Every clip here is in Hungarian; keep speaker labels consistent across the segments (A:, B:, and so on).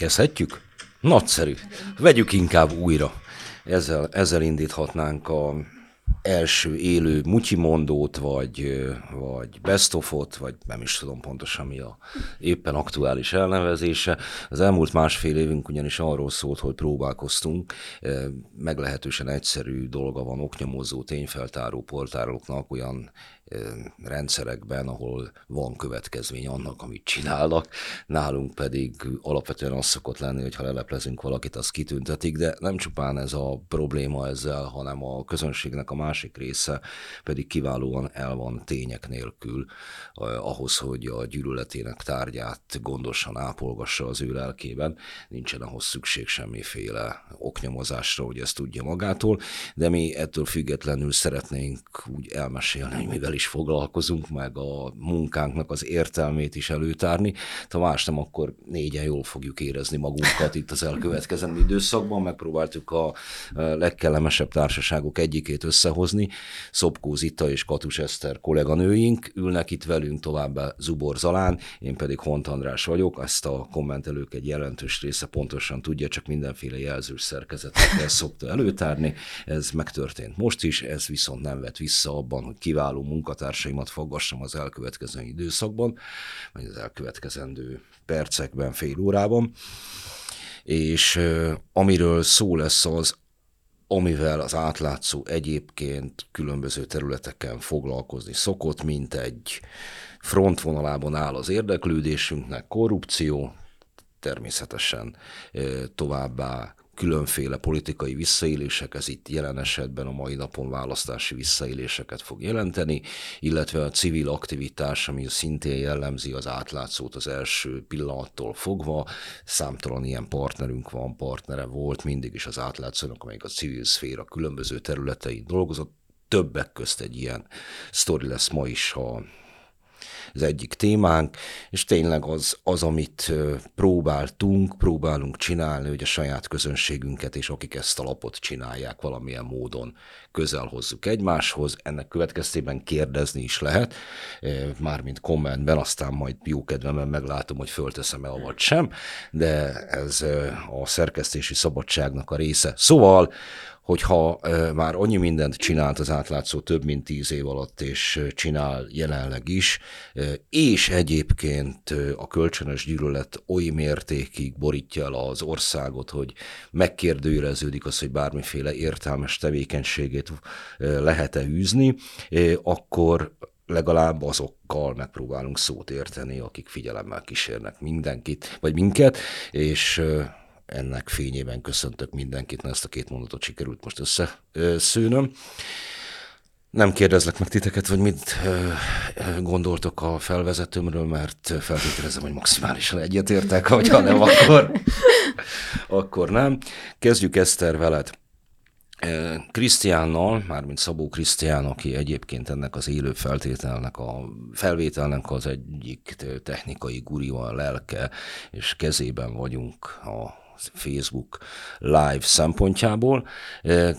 A: Kezdhetjük? Nagyszerű. Vegyük inkább újra. Ezzel, ezzel indíthatnánk a első élő mutyimondót, vagy, vagy best of-ot, vagy nem is tudom pontosan mi a éppen aktuális elnevezése. Az elmúlt másfél évünk ugyanis arról szólt, hogy próbálkoztunk, meglehetősen egyszerű dolga van oknyomozó, tényfeltáró portáloknak olyan rendszerekben, ahol van következmény annak, amit csinálnak. Nálunk pedig alapvetően az szokott lenni, hogy ha leleplezünk valakit, az kitüntetik, de nem csupán ez a probléma ezzel, hanem a közönségnek a másik része pedig kiválóan el van tények nélkül ahhoz, hogy a gyűlöletének tárgyát gondosan ápolgassa az ő lelkében. Nincsen ahhoz szükség semmiféle oknyomozásra, hogy ezt tudja magától, de mi ettől függetlenül szeretnénk úgy elmesélni, hogy mivel is foglalkozunk, meg a munkánknak az értelmét is előtárni. Ha más nem, akkor négyen jól fogjuk érezni magunkat itt az elkövetkezendő időszakban. Megpróbáltuk a legkellemesebb társaságok egyikét összehozni. Szobkó Zita és Katus Eszter kolléganőink ülnek itt velünk továbbá Zubor Zalán, én pedig Hont András vagyok. Ezt a kommentelők egy jelentős része pontosan tudja, csak mindenféle jelzős szerkezetekkel szokta előtárni. Ez megtörtént most is, ez viszont nem vett vissza abban, hogy kiváló munka munkatársaimat foggassam az elkövetkező időszakban, vagy az elkövetkezendő percekben, fél órában. És amiről szó lesz az, amivel az átlátszó egyébként különböző területeken foglalkozni szokott, mint egy frontvonalában áll az érdeklődésünknek, korrupció, természetesen továbbá különféle politikai visszaélések, ez itt jelen esetben a mai napon választási visszaéléseket fog jelenteni, illetve a civil aktivitás, ami szintén jellemzi az átlátszót az első pillanattól fogva. Számtalan ilyen partnerünk van, partnere volt mindig is az átlátszónak, amelyik a civil szféra különböző területein dolgozott, többek közt egy ilyen sztori lesz ma is, ha az egyik témánk, és tényleg az, az, amit próbáltunk, próbálunk csinálni, hogy a saját közönségünket és akik ezt a lapot csinálják valamilyen módon közel hozzuk egymáshoz, ennek következtében kérdezni is lehet, mármint kommentben, aztán majd jó kedvemben meglátom, hogy fölteszem-e vagy sem, de ez a szerkesztési szabadságnak a része. Szóval hogyha már annyi mindent csinált az átlátszó több mint tíz év alatt, és csinál jelenleg is, és egyébként a kölcsönös gyűlölet oly mértékig borítja el az országot, hogy megkérdőjeleződik az, hogy bármiféle értelmes tevékenységét lehet-e űzni, akkor legalább azokkal megpróbálunk szót érteni, akik figyelemmel kísérnek mindenkit, vagy minket, és ennek fényében köszöntök mindenkit, mert ezt a két mondatot sikerült most összeszűnöm. Nem kérdezlek meg titeket, hogy mit gondoltok a felvezetőmről, mert feltételezem, hogy maximálisan egyetértek, ha nem, akkor, akkor nem. Kezdjük Eszter veled. Krisztiánnal, mármint Szabó Krisztián, aki egyébként ennek az élő feltételnek, a felvételnek az egyik technikai guriva, a lelke, és kezében vagyunk a Facebook live szempontjából.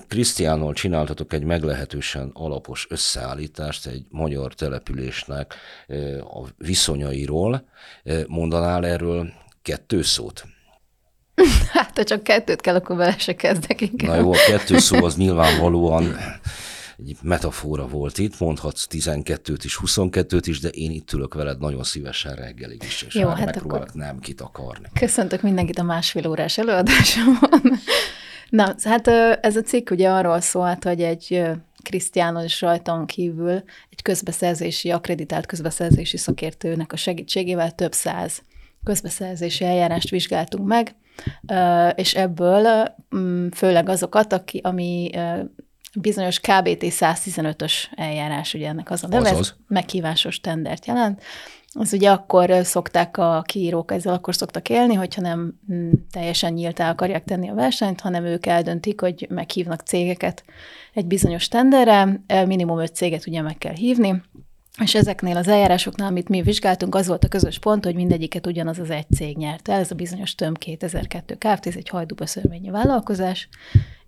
A: Krisztiánnal csináltatok egy meglehetősen alapos összeállítást egy magyar településnek a viszonyairól. Mondanál erről kettő szót?
B: Hát, ha csak kettőt kell, akkor vele se kezdek inkább.
A: Na jó, a kettő szó az nyilvánvalóan egy metafora volt itt, mondhatsz 12-t is, 22-t is, de én itt ülök veled nagyon szívesen reggelig is, és Jó, hát megpróbálok akkor... nem kitakarni.
B: Köszöntök mindenkit a másfél órás előadásomon. Na, hát ez a cikk ugye arról szólt, hogy egy Krisztiánon és rajton kívül egy közbeszerzési, akreditált közbeszerzési szakértőnek a segítségével több száz közbeszerzési eljárást vizsgáltunk meg, és ebből főleg azokat, aki, ami bizonyos KBT 115-ös eljárás, ugye ennek az a neve, ez meghívásos tendert jelent. Az ugye akkor szokták a kiírók ezzel akkor szoktak élni, hogyha nem mm, teljesen nyíltá akarják tenni a versenyt, hanem ők eldöntik, hogy meghívnak cégeket egy bizonyos tenderre, minimum öt céget ugye meg kell hívni, és ezeknél az eljárásoknál, amit mi vizsgáltunk, az volt a közös pont, hogy mindegyiket ugyanaz az egy cég nyerte. Ez a bizonyos töm 2002 Kft. ez egy hajdúbeszörményi vállalkozás,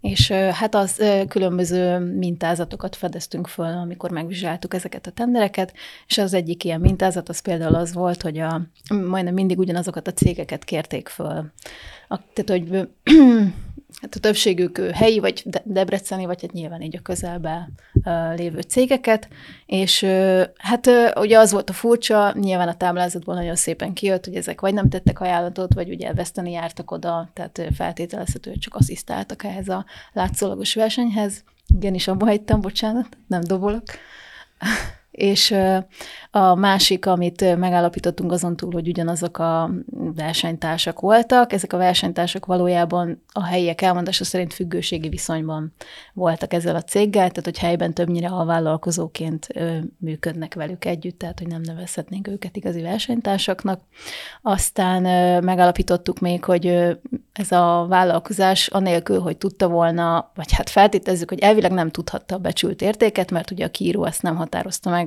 B: és hát az különböző mintázatokat fedeztünk föl, amikor megvizsgáltuk ezeket a tendereket, és az egyik ilyen mintázat az például az volt, hogy a, majdnem mindig ugyanazokat a cégeket kérték föl. A, tehát, hogy hát a többségük helyi, vagy debreceni, vagy hát nyilván így a közelben lévő cégeket, és hát ugye az volt a furcsa, nyilván a táblázatból nagyon szépen kijött, hogy ezek vagy nem tettek ajánlatot, vagy ugye veszteni jártak oda, tehát feltételezhető, hogy csak asszisztáltak ehhez a látszólagos versenyhez. Igen, is abba hagytam, bocsánat, nem dobolok. És a másik, amit megállapítottunk azon túl, hogy ugyanazok a versenytársak voltak, ezek a versenytársak valójában a helyiek elmondása szerint függőségi viszonyban voltak ezzel a céggel, tehát hogy helyben többnyire a vállalkozóként működnek velük együtt, tehát hogy nem nevezhetnénk őket igazi versenytársaknak. Aztán megállapítottuk még, hogy ez a vállalkozás anélkül, hogy tudta volna, vagy hát feltételezzük, hogy elvileg nem tudhatta a becsült értéket, mert ugye a kiíró ezt nem határozta meg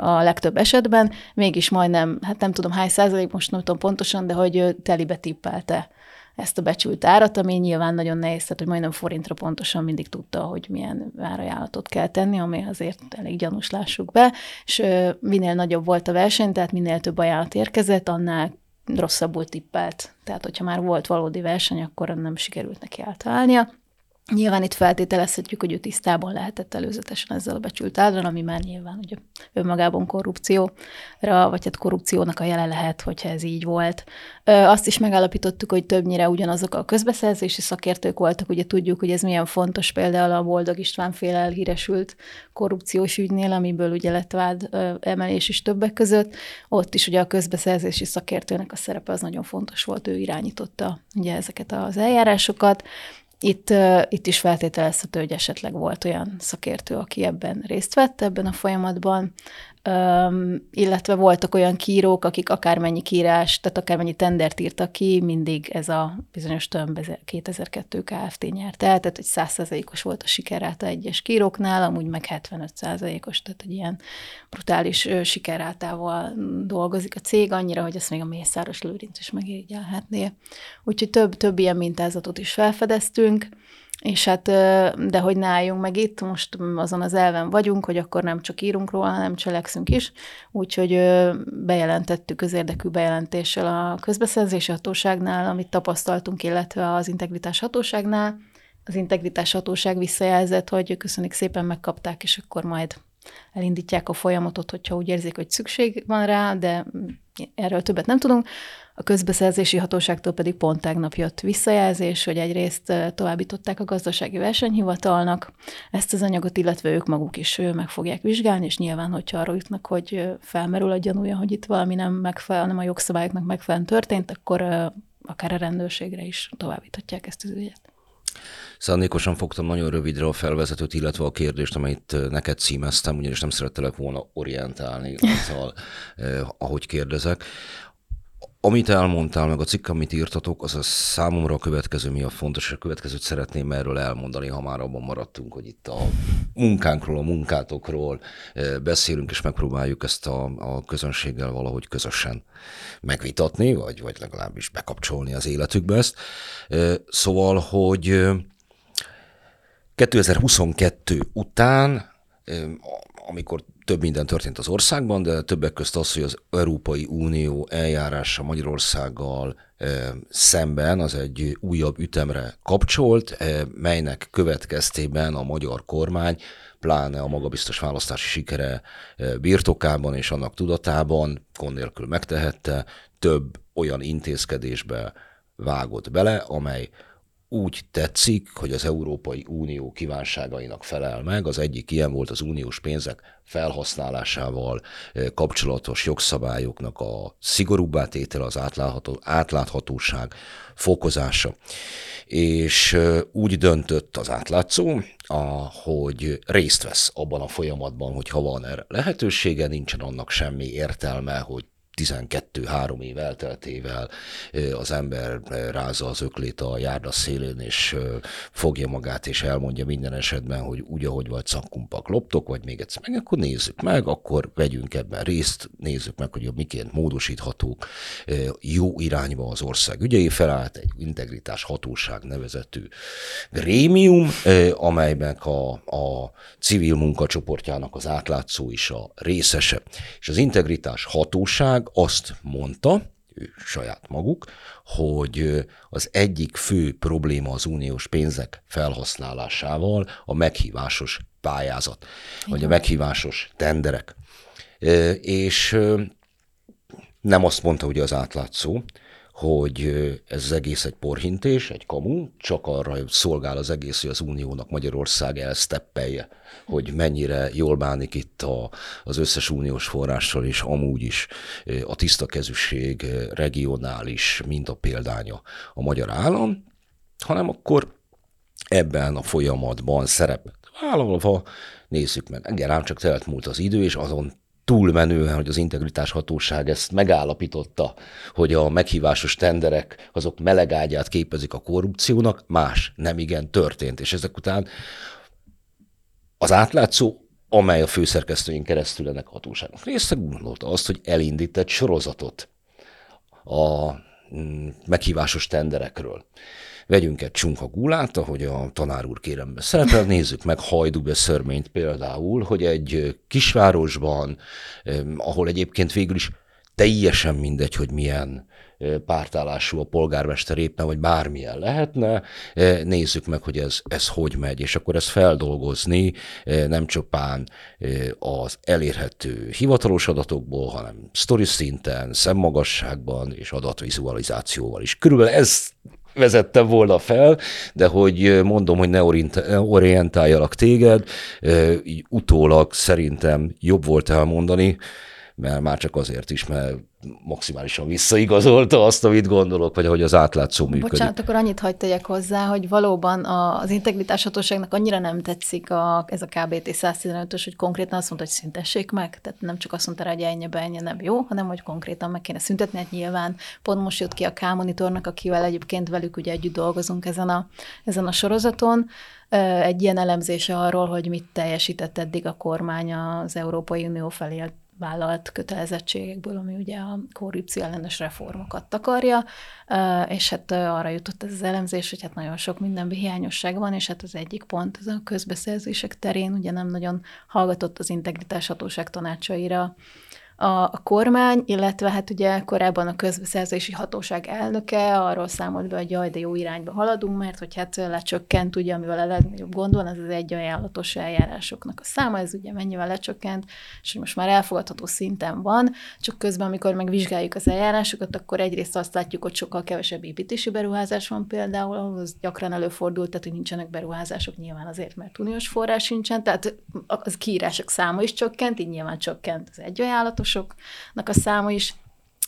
B: a legtöbb esetben, mégis majdnem, hát nem tudom hány százalék, most nem tudom pontosan, de hogy telibe tippelte ezt a becsült árat, ami nyilván nagyon nehéz, tehát hogy majdnem forintra pontosan mindig tudta, hogy milyen árajánlatot kell tenni, ami azért elég gyanús, lássuk be, és minél nagyobb volt a verseny, tehát minél több ajánlat érkezett, annál rosszabbul tippelt. Tehát, hogyha már volt valódi verseny, akkor nem sikerült neki eltalálnia. Nyilván itt feltételezhetjük, hogy ő tisztában lehetett előzetesen ezzel a becsült áron, ami már nyilván ugye önmagában korrupcióra, vagy hát korrupciónak a jele lehet, hogyha ez így volt. Azt is megállapítottuk, hogy többnyire ugyanazok a közbeszerzési szakértők voltak, ugye tudjuk, hogy ez milyen fontos például a Boldog István féle elhíresült korrupciós ügynél, amiből ugye lett vád emelés is többek között. Ott is ugye a közbeszerzési szakértőnek a szerepe az nagyon fontos volt, ő irányította ugye ezeket az eljárásokat, itt, itt is feltételezhető, hogy esetleg volt olyan szakértő, aki ebben részt vett ebben a folyamatban, Um, illetve voltak olyan kírók, akik akármennyi kírás, tehát akármennyi tendert írtak ki, mindig ez a bizonyos tömb 2002 Kft. nyert el, tehát hogy 100%-os volt a sikeráta egyes kíróknál, amúgy meg 75%-os, tehát egy ilyen brutális sikerátával dolgozik a cég, annyira, hogy ezt még a Mészáros Lőrinc is megérigyelhetné. Úgyhogy több, több ilyen mintázatot is felfedeztünk, és hát, de hogy ne álljunk meg itt, most azon az elven vagyunk, hogy akkor nem csak írunk róla, hanem cselekszünk is, úgyhogy bejelentettük az érdekű bejelentéssel a közbeszerzési hatóságnál, amit tapasztaltunk, illetve az integritás hatóságnál. Az integritás hatóság visszajelzett, hogy köszönik szépen, megkapták, és akkor majd elindítják a folyamatot, hogyha úgy érzik, hogy szükség van rá, de erről többet nem tudunk. A közbeszerzési hatóságtól pedig pont tegnap jött visszajelzés, hogy egyrészt továbbították a gazdasági versenyhivatalnak ezt az anyagot, illetve ők maguk is meg fogják vizsgálni, és nyilván, hogyha arra jutnak, hogy felmerül a gyanúja, hogy itt valami nem megfelel, nem a jogszabályoknak megfelelően történt, akkor akár a rendőrségre is továbbíthatják ezt az ügyet.
A: Szándékosan fogtam nagyon rövidre a felvezetőt, illetve a kérdést, amelyet neked címeztem, ugyanis nem szerettelek volna orientálni azzal, ahogy kérdezek. Amit elmondtál, meg a cikk, amit írtatok, az a számomra a következő mi a fontos, a következőt szeretném erről elmondani, ha már abban maradtunk, hogy itt a munkánkról, a munkátokról beszélünk, és megpróbáljuk ezt a, a közönséggel valahogy közösen megvitatni, vagy, vagy legalábbis bekapcsolni az életükbe ezt. Szóval, hogy 2022 után, amikor több minden történt az országban, de többek közt az, hogy az Európai Unió eljárása Magyarországgal szemben az egy újabb ütemre kapcsolt, melynek következtében a magyar kormány, pláne a magabiztos választási sikere birtokában és annak tudatában, gond nélkül megtehette, több olyan intézkedésbe vágott bele, amely úgy tetszik, hogy az Európai Unió kívánságainak felel meg. Az egyik ilyen volt az uniós pénzek felhasználásával kapcsolatos jogszabályoknak a szigorúbbá tétele, az átlátható, átláthatóság fokozása. És úgy döntött az átlátszó, hogy részt vesz abban a folyamatban, hogy ha van erre lehetősége, nincsen annak semmi értelme, hogy 12-3 év elteltével az ember rázza az öklét a járda szélén, és fogja magát, és elmondja minden esetben, hogy úgy, ahogy vagy szakkumpak loptok, vagy még egyszer meg, akkor nézzük meg, akkor vegyünk ebben részt, nézzük meg, hogy miként módosíthatók jó irányba az ország ügyei. Felállt egy integritás hatóság nevezetű grémium, amelyben a, a civil munkacsoportjának az átlátszó is a részese. És az integritás hatóság azt mondta, ő saját maguk, hogy az egyik fő probléma az uniós pénzek felhasználásával a meghívásos pályázat, vagy a meghívásos tenderek. És nem azt mondta ugye az átlátszó, hogy ez az egész egy porhintés, egy kamu, csak arra szolgál az egész, hogy az Uniónak Magyarország elsteppelje, hogy mennyire jól bánik itt a, az összes uniós forrással, és amúgy is a tiszta kezűség regionális mint a magyar állam, hanem akkor ebben a folyamatban szerepet vállalva nézzük meg. Igen, rám csak telt múlt az idő, és azon túlmenően, hogy az integritás hatóság ezt megállapította, hogy a meghívásos tenderek azok melegágyát képezik a korrupciónak, más nem igen történt. És ezek után az átlátszó, amely a főszerkesztőink keresztül ennek a hatóságnak része, gondolta azt, hogy elindít egy sorozatot a mm, meghívásos tenderekről vegyünk egy csunka gulát, ahogy a tanár úr kérem szerepel, nézzük meg Hajdú szörményt például, hogy egy kisvárosban, ahol egyébként végül is teljesen mindegy, hogy milyen pártállású a polgármester éppen, vagy bármilyen lehetne, nézzük meg, hogy ez, ez hogy megy, és akkor ezt feldolgozni nem csupán az elérhető hivatalos adatokból, hanem sztori szinten, szemmagasságban és adatvizualizációval is. Körülbelül ez vezettem volna fel, de hogy mondom, hogy ne orientáljalak téged, így utólag szerintem jobb volt elmondani, mert már csak azért is, mert maximálisan visszaigazolta azt, amit gondolok, vagy ahogy az átlátszó működik.
B: Bocsánat, akkor annyit hagyd tegyek hozzá, hogy valóban az integritás hatóságnak annyira nem tetszik a, ez a KBT 115-ös, hogy konkrétan azt mondta, hogy szüntessék meg. Tehát nem csak azt mondta, hogy ennyi be, ennyi nem jó, hanem hogy konkrétan meg kéne szüntetni. Hát nyilván pont most jött ki a K-monitornak, akivel egyébként velük ugye együtt dolgozunk ezen a, ezen a sorozaton, egy ilyen elemzése arról, hogy mit teljesített eddig a kormány az Európai Unió felé vállalt kötelezettségekből, ami ugye a korrupció ellenes reformokat takarja, és hát arra jutott ez az elemzés, hogy hát nagyon sok minden hiányosság van, és hát az egyik pont az a közbeszerzések terén ugye nem nagyon hallgatott az integritás hatóság tanácsaira a, a kormány, illetve hát ugye korábban a közbeszerzési hatóság elnöke arról számolt be, hogy jaj, de jó irányba haladunk, mert hogy hát lecsökkent, ugye, amivel a legnagyobb gond van, ez az egy ajánlatos eljárásoknak a száma, ez ugye mennyivel lecsökkent, és most már elfogadható szinten van, csak közben, amikor megvizsgáljuk az eljárásokat, akkor egyrészt azt látjuk, hogy sokkal kevesebb építési beruházás van például, ahhoz gyakran előfordult, tehát hogy nincsenek beruházások nyilván azért, mert uniós forrás sincsen, tehát az kiírások száma is csökkent, így nyilván csökkent az egy ajánlatos játékosoknak a száma is,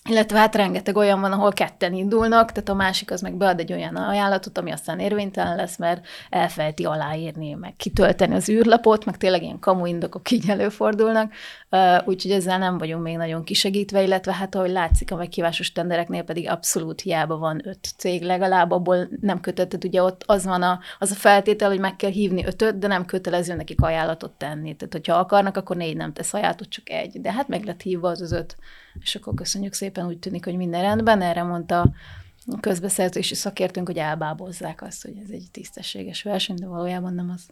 B: illetve hát rengeteg olyan van, ahol ketten indulnak, tehát a másik az meg bead egy olyan ajánlatot, ami aztán érvénytelen lesz, mert elfelejti aláírni, meg kitölteni az űrlapot, meg tényleg ilyen kamu indokok így előfordulnak, úgyhogy ezzel nem vagyunk még nagyon kisegítve, illetve hát ahogy látszik a meghívásos tendereknél pedig abszolút hiába van öt cég legalább, abból nem kötötted, ugye ott az van a, az a feltétel, hogy meg kell hívni ötöt, de nem kötelező nekik ajánlatot tenni. Tehát, hogyha akarnak, akkor négy nem tesz ajánlatot, csak egy. De hát meg lett hívva az az öt. És akkor köszönjük szépen, úgy tűnik, hogy minden rendben. Erre mondta a közbeszerzési szakértőnk, hogy elbábozzák azt, hogy ez egy tisztességes verseny, de valójában nem az.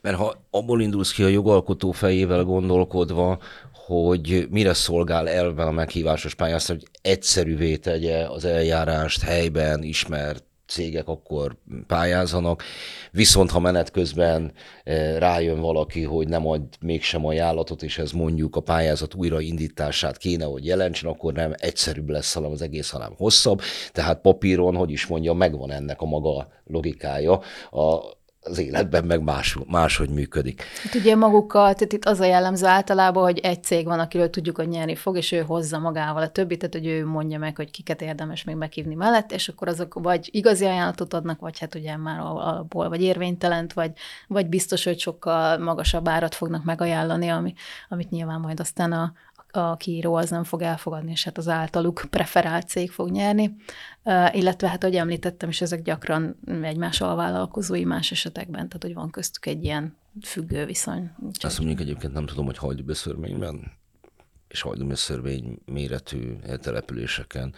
A: Mert ha abból indulsz ki a jogalkotó fejével gondolkodva, hogy mire szolgál elven a meghívásos pályázat, hogy egyszerűvé tegye az eljárást helyben ismert cégek akkor pályázanak, viszont ha menet közben eh, rájön valaki, hogy nem ad mégsem ajánlatot, és ez mondjuk a pályázat újraindítását kéne, hogy jelentsen, akkor nem egyszerűbb lesz, hanem az egész, hanem hosszabb. Tehát papíron, hogy is mondja, megvan ennek a maga logikája. A, az életben meg más, máshogy működik.
B: Hát ugye magukkal, tehát itt az a jellemző általában, hogy egy cég van, akiről tudjuk, hogy nyerni fog, és ő hozza magával a többit, tehát hogy ő mondja meg, hogy kiket érdemes még meghívni mellett, és akkor azok vagy igazi ajánlatot adnak, vagy hát ugye már alapból, vagy érvénytelent, vagy, vagy biztos, hogy sokkal magasabb árat fognak megajánlani, ami, amit nyilván majd aztán a, a kiíró az nem fog elfogadni, és hát az általuk preferált cég fog nyerni. Illetve hát, ahogy említettem is, ezek gyakran egymás alvállalkozói más esetekben, tehát hogy van köztük egy ilyen függő viszony.
A: Azt mondjuk egyébként nem tudom, hogy hagyd beszörményben és hajdúműszörvény méretű településeken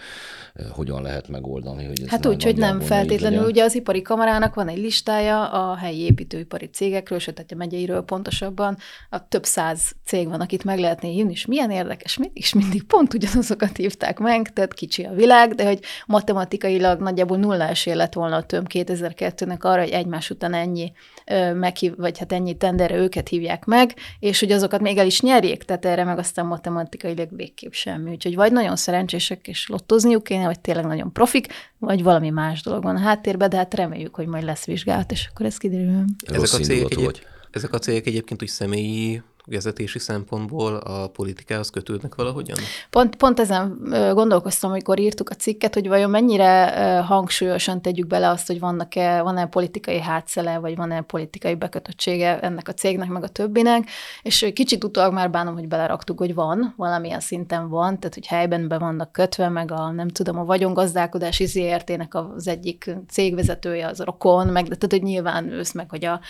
A: eh, hogyan lehet megoldani, hogy ez
B: Hát úgy, hogy nem feltétlenül. Ugye az ipari kamarának van egy listája a helyi építőipari cégekről, sőt, a megyeiről pontosabban, a több száz cég van, akit meg lehetne hívni, és milyen érdekes, és mindig pont ugyanazokat hívták meg, tehát kicsi a világ, de hogy matematikailag nagyjából nulla esély lett volna a töm 2002-nek arra, hogy egymás után ennyi meghív, vagy hát ennyi tenderre őket hívják meg, és hogy azokat még el is nyerjék, tehát erre meg aztán matematikailag matematikailag végképp semmi. Úgyhogy vagy nagyon szerencsések és lottozniuk kéne, vagy tényleg nagyon profik, vagy valami más dolog van a háttérben, de hát reméljük, hogy majd lesz vizsgálat, és akkor ez kiderül.
C: Ezek a, cégek egyéb, ezek a cégek egyébként úgy személyi vezetési szempontból a politikához kötődnek valahogyan?
B: Pont, pont ezen gondolkoztam, amikor írtuk a cikket, hogy vajon mennyire hangsúlyosan tegyük bele azt, hogy vannak-e, van-e politikai hátszele, vagy van-e politikai bekötöttsége ennek a cégnek, meg a többinek, és kicsit utólag már bánom, hogy beleraktuk, hogy van, valamilyen szinten van, tehát hogy helyben be vannak kötve, meg a nem tudom, a vagyongazdálkodási ZRT-nek az egyik cégvezetője az rokon, meg tehát hogy nyilván ősz meg, hogy a,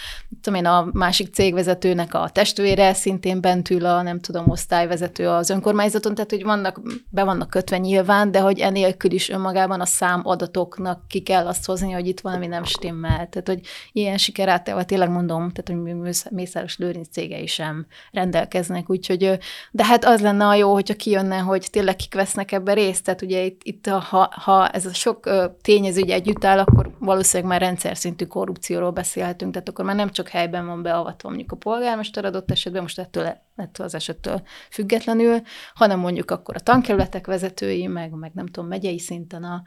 B: tudom én, a másik cégvezetőnek a testvére szintén bent ül a, nem tudom, osztályvezető az önkormányzaton, tehát hogy vannak, be vannak kötve nyilván, de hogy enélkül is önmagában a szám adatoknak ki kell azt hozni, hogy itt valami nem stimmel. Tehát, hogy ilyen sikerátával tényleg mondom, tehát, hogy Mészáros Lőrinc cégei sem rendelkeznek, úgyhogy, de hát az lenne a jó, hogyha kijönne, hogy tényleg kik vesznek ebbe részt, tehát ugye itt, itt ha, ha ez a sok tényező együtt áll, akkor valószínűleg már rendszer szintű korrupcióról beszélhetünk, tehát akkor már nem csak helyben van beavatva mondjuk a polgármester adott esetben, most ettől, ettől az esettől függetlenül, hanem mondjuk akkor a tankerületek vezetői, meg, meg nem tudom, megyei szinten a,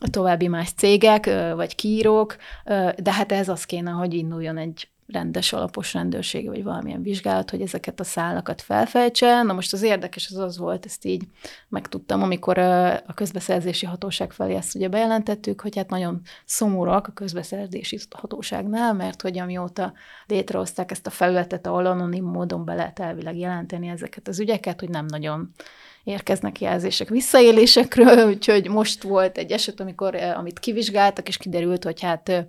B: a további más cégek, vagy kiírók, de hát ez az kéne, hogy induljon egy rendes, alapos rendőrség, vagy valamilyen vizsgálat, hogy ezeket a szálakat felfejtse. Na most az érdekes az az volt, ezt így megtudtam, amikor a közbeszerzési hatóság felé ezt ugye bejelentettük, hogy hát nagyon szomorúak a közbeszerzési hatóságnál, mert hogy amióta létrehozták ezt a felületet, ahol anonim módon be lehet elvileg jelenteni ezeket az ügyeket, hogy nem nagyon érkeznek jelzések visszaélésekről, úgyhogy most volt egy eset, amikor, amit kivizsgáltak, és kiderült, hogy hát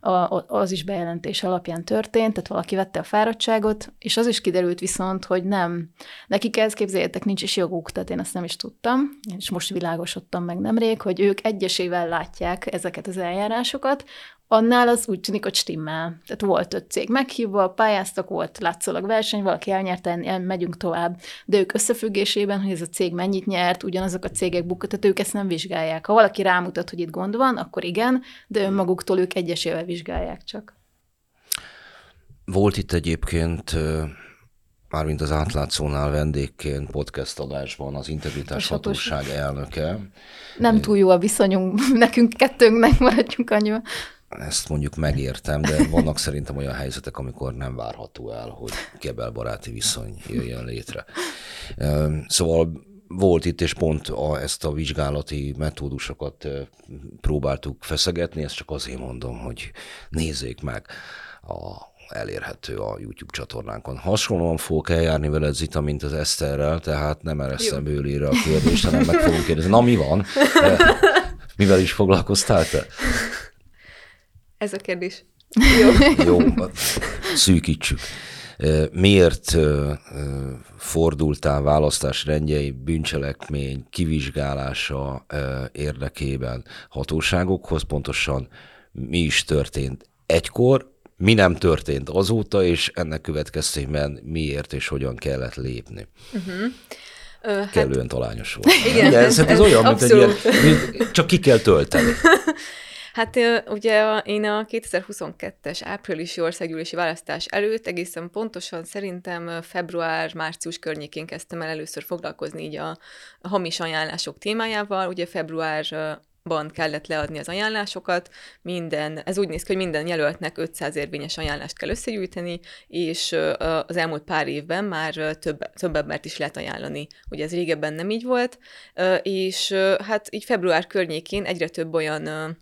B: a, az is bejelentés alapján történt, tehát valaki vette a fáradtságot, és az is kiderült viszont, hogy nem. Nekik ez képzeljétek, nincs is joguk, tehát én ezt nem is tudtam, és most világosodtam meg nemrég, hogy ők egyesével látják ezeket az eljárásokat, annál az úgy tűnik, hogy stimmel. Tehát volt öt cég meghívva, pályáztak, volt látszólag verseny, valaki elnyerte, megyünk tovább. De ők összefüggésében, hogy ez a cég mennyit nyert, ugyanazok a cégek bukott, tehát ők ezt nem vizsgálják. Ha valaki rámutat, hogy itt gond van, akkor igen, de önmaguktól ők egyesével vizsgálják csak.
A: Volt itt egyébként mármint az átlátszónál vendégként podcast adásban az integritás hatóság elnöke.
B: Nem túl jó a viszonyunk, nekünk kettőnknek maradjunk annyival
A: ezt mondjuk megértem, de vannak szerintem olyan helyzetek, amikor nem várható el, hogy kebelbaráti viszony jöjjön létre. Szóval volt itt, és pont a, ezt a vizsgálati metódusokat próbáltuk feszegetni, ezt csak azért mondom, hogy nézzék meg a elérhető a YouTube csatornánkon. Hasonlóan fogok eljárni veled, Zita, mint az Eszterrel, tehát nem eresztem bőlére a kérdést, hanem meg fogunk kérdezni, na mi van? Mivel is foglalkoztál te?
D: Ez a kérdés.
A: Jó. Jó, szűkítsük. Miért fordultál választás rendjei bűncselekmény kivizsgálása érdekében hatóságokhoz? Pontosan mi is történt egykor, mi nem történt azóta, és ennek következtében miért és hogyan kellett lépni? Uh-huh. Hát- Kellően hát... talányos volt. Igen, Ugye, ez, ez, ez olyan, mint egy ilyen, csak ki kell tölteni.
D: Hát ugye én a 2022-es áprilisi országgyűlési választás előtt egészen pontosan szerintem február-március környékén kezdtem el először foglalkozni így a, hamis ajánlások témájával. Ugye február kellett leadni az ajánlásokat, minden, ez úgy néz ki, hogy minden jelöltnek 500 érvényes ajánlást kell összegyűjteni, és az elmúlt pár évben már több, több embert is lehet ajánlani. Ugye ez régebben nem így volt, és hát így február környékén egyre több olyan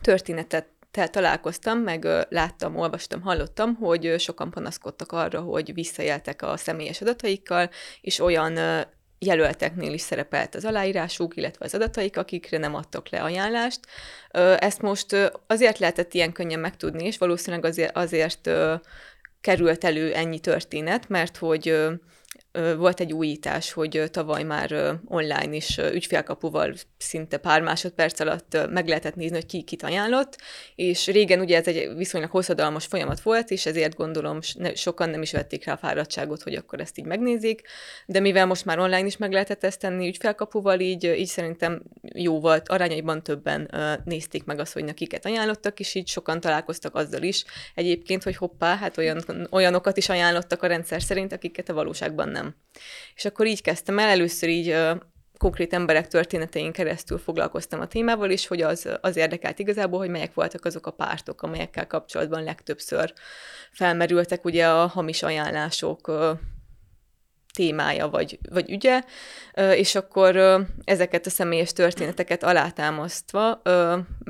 D: történetet találkoztam, meg láttam, olvastam, hallottam, hogy sokan panaszkodtak arra, hogy visszajeltek a személyes adataikkal, és olyan jelölteknél is szerepelt az aláírásuk, illetve az adataik, akikre nem adtak le ajánlást. Ezt most azért lehetett ilyen könnyen megtudni, és valószínűleg azért, azért került elő ennyi történet, mert hogy volt egy újítás, hogy tavaly már online is ügyfélkapuval szinte pár másodperc alatt meg lehetett nézni, hogy ki kit ajánlott, és régen ugye ez egy viszonylag hosszadalmas folyamat volt, és ezért gondolom sokan nem is vették rá a fáradtságot, hogy akkor ezt így megnézik, de mivel most már online is meg lehetett ezt tenni ügyfélkapuval, így, így szerintem jó volt, arányaiban többen nézték meg azt, hogy nekiket ajánlottak, és így sokan találkoztak azzal is egyébként, hogy hoppá, hát olyan, olyanokat is ajánlottak a rendszer szerint, akiket a valóságban nem nem. És akkor így kezdtem el, először így konkrét emberek történetein keresztül foglalkoztam a témával, és hogy az, az érdekelt igazából, hogy melyek voltak azok a pártok, amelyekkel kapcsolatban legtöbbször felmerültek ugye a hamis ajánlások témája vagy, vagy ügye, és akkor ezeket a személyes történeteket alátámasztva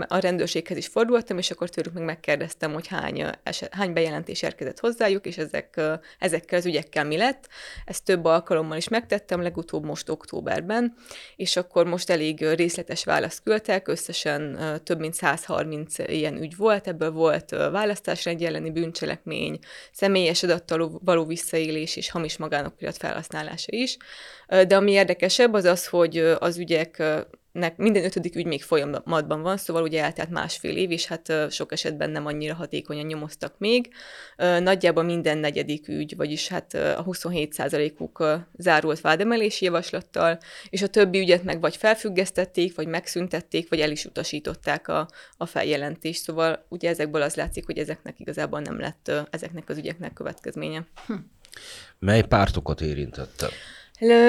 D: a rendőrséghez is fordultam, és akkor tőlük meg megkérdeztem, hogy hány, hány bejelentés érkezett hozzájuk, és ezek, ezekkel az ügyekkel mi lett. Ezt több alkalommal is megtettem, legutóbb most októberben, és akkor most elég részletes választ küldtek, összesen több mint 130 ilyen ügy volt, ebből volt választásrendi elleni bűncselekmény, személyes adattal való visszaélés és hamis magánokirat felhasználása is. De ami érdekesebb, az az, hogy az ügyek minden ötödik ügy még folyamatban van, szóval ugye eltelt másfél év, és hát sok esetben nem annyira hatékonyan nyomoztak még. Nagyjából minden negyedik ügy, vagyis hát a 27%-uk zárult vádemelési javaslattal, és a többi ügyet meg vagy felfüggesztették, vagy megszüntették, vagy el is utasították a, a feljelentést. Szóval ugye ezekből az látszik, hogy ezeknek igazából nem lett ezeknek az ügyeknek következménye. Hm.
A: Mely pártokat érintette?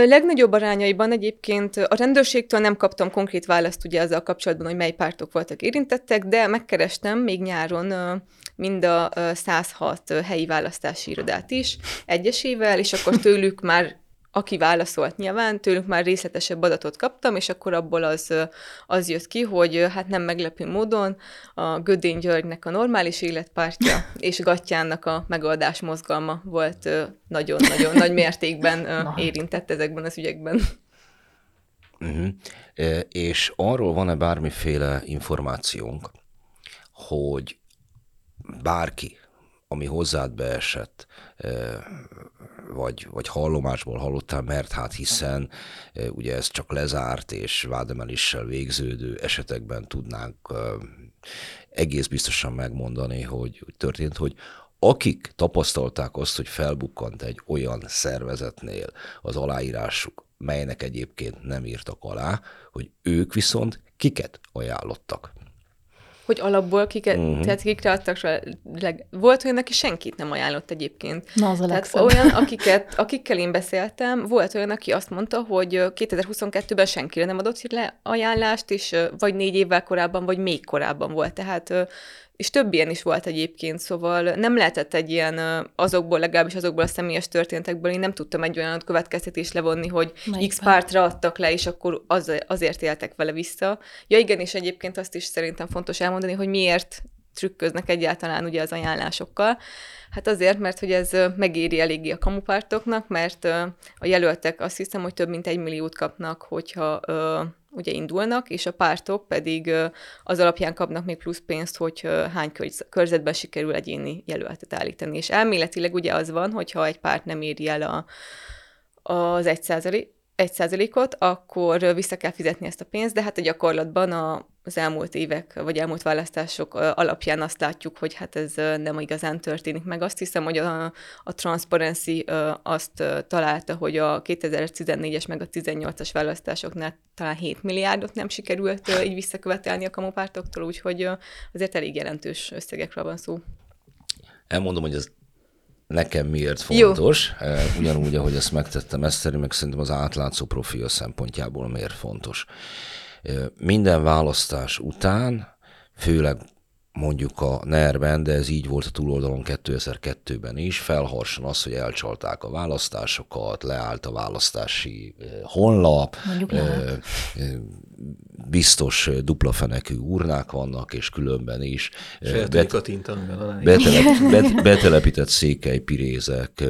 D: Legnagyobb arányaiban egyébként a rendőrségtől nem kaptam konkrét választ ugye azzal kapcsolatban, hogy mely pártok voltak érintettek, de megkerestem még nyáron mind a 106 helyi választási irodát is egyesével, és akkor tőlük már aki válaszolt nyilván, tőlük már részletesebb adatot kaptam, és akkor abból az, az jött ki, hogy hát nem meglepő módon a Gödény Györgynek a normális életpártja és Gattyánnak a megoldás mozgalma volt nagyon-nagyon nagy mértékben érintett ezekben az ügyekben.
A: Uh-huh. És arról van-e bármiféle információnk, hogy bárki, ami hozzád beesett, vagy, vagy hallomásból hallottál, mert hát hiszen ugye ez csak lezárt és vádemeléssel végződő esetekben tudnánk egész biztosan megmondani, hogy történt, hogy akik tapasztalták azt, hogy felbukkant egy olyan szervezetnél az aláírásuk, melynek egyébként nem írtak alá, hogy ők viszont kiket ajánlottak
D: hogy alapból kiket, uh-huh. tehát kikre adtak leg... Volt olyan, aki senkit nem ajánlott egyébként.
B: Na, az a
D: tehát olyan, akiket, akikkel én beszéltem, volt olyan, aki azt mondta, hogy 2022-ben senkire nem adott le ajánlást, és vagy négy évvel korábban, vagy még korábban volt. Tehát és több ilyen is volt egyébként, szóval nem lehetett egy ilyen azokból, legalábbis azokból a személyes történetekből, én nem tudtam egy olyan következtetést levonni, hogy Melyik X pártra adtak le, és akkor az, azért éltek vele vissza. Ja igen, és egyébként azt is szerintem fontos elmondani, hogy miért trükköznek egyáltalán ugye az ajánlásokkal. Hát azért, mert hogy ez megéri eléggé a kamupártoknak, mert a jelöltek azt hiszem, hogy több mint egy milliót kapnak, hogyha ugye indulnak, és a pártok pedig az alapján kapnak még plusz pénzt, hogy hány körzetben sikerül egyéni jelöltet állítani. És elméletileg ugye az van, hogyha egy párt nem éri el a, az egy százalék, egy százalékot, akkor vissza kell fizetni ezt a pénzt, de hát a gyakorlatban a, az elmúlt évek, vagy elmúlt választások alapján azt látjuk, hogy hát ez nem igazán történik meg. Azt hiszem, hogy a, a Transparency azt találta, hogy a 2014-es meg a 18-as választásoknál talán 7 milliárdot nem sikerült így visszakövetelni a kamupártoktól, úgyhogy azért elég jelentős összegekről van szó.
A: Elmondom, hogy ez nekem miért fontos, Jó. ugyanúgy, ahogy ezt megtettem Eszteri, meg szerintem az átlátszó profil szempontjából miért fontos. Minden választás után, főleg mondjuk a NER-ben, de ez így volt a túloldalon 2002-ben is, felharsan az, hogy elcsalták a választásokat, leállt a választási honlap,
B: Mondjuk
A: biztos dupla fenekű urnák vannak, és különben is.
C: Bet, a
A: betelep, betelepített székely pirézek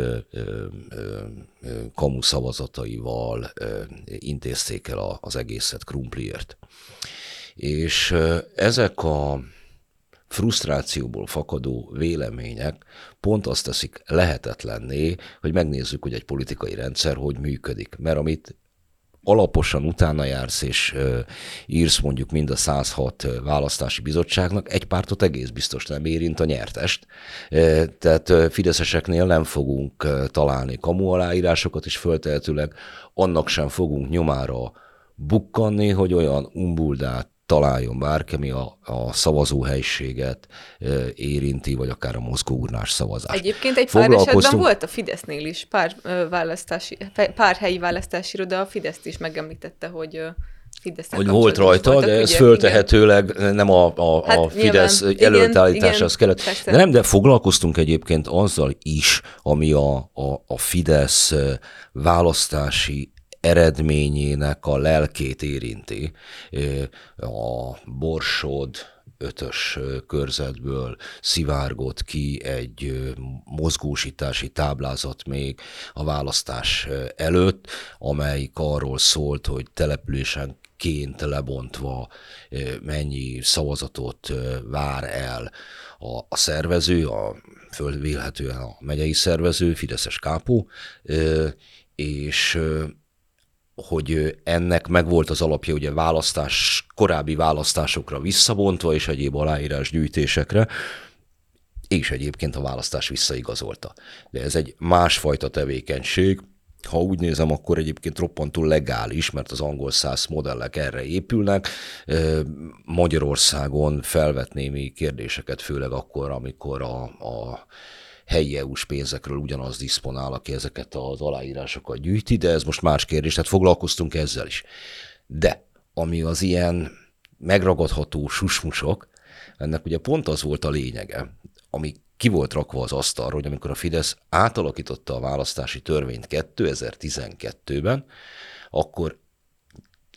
A: kamu szavazataival intézték el az egészet krumpliért. És ezek a frusztrációból fakadó vélemények pont azt teszik lehetetlenné, hogy megnézzük, hogy egy politikai rendszer hogy működik. Mert amit alaposan utána jársz, és írsz mondjuk mind a 106 választási bizottságnak, egy pártot egész biztos nem érint a nyertest. Tehát fideszeseknél nem fogunk találni kamu aláírásokat, és föltehetőleg annak sem fogunk nyomára bukkanni, hogy olyan umbuldát találjon bárki, ami a, a szavazóhelyiséget érinti, vagy akár a mozgóurnás szavazás.
D: Egyébként egy pár esetben volt a Fidesznél is pár, választási, pár helyi választási iroda, a Fideszt is megemlítette, hogy
A: Fidesz hogy volt rajta, de ez föltehetőleg igen. nem a, a, hát a Fidesz előtállításhoz kellett. Persze. De nem, de foglalkoztunk egyébként azzal is, ami a, a, a Fidesz választási eredményének a lelkét érinti. A Borsod ötös körzetből szivárgott ki egy mozgósítási táblázat még a választás előtt, amelyik arról szólt, hogy településen ként lebontva mennyi szavazatot vár el a, a szervező, a fölvélhetően a megyei szervező, Fideszes kápó, és hogy ennek megvolt az alapja ugye választás, korábbi választásokra visszabontva és egyéb aláírás gyűjtésekre, és egyébként a választás visszaigazolta. De ez egy másfajta tevékenység, ha úgy nézem, akkor egyébként roppantul legális, mert az angol száz modellek erre épülnek. Magyarországon felvet némi kérdéseket, főleg akkor, amikor a, a helyi EU-s pénzekről ugyanaz diszponál, aki ezeket az aláírásokat gyűjti, de ez most más kérdés, tehát foglalkoztunk ezzel is. De ami az ilyen megragadható susmusok, ennek ugye pont az volt a lényege, ami ki volt rakva az asztalra, hogy amikor a Fidesz átalakította a választási törvényt 2012-ben, akkor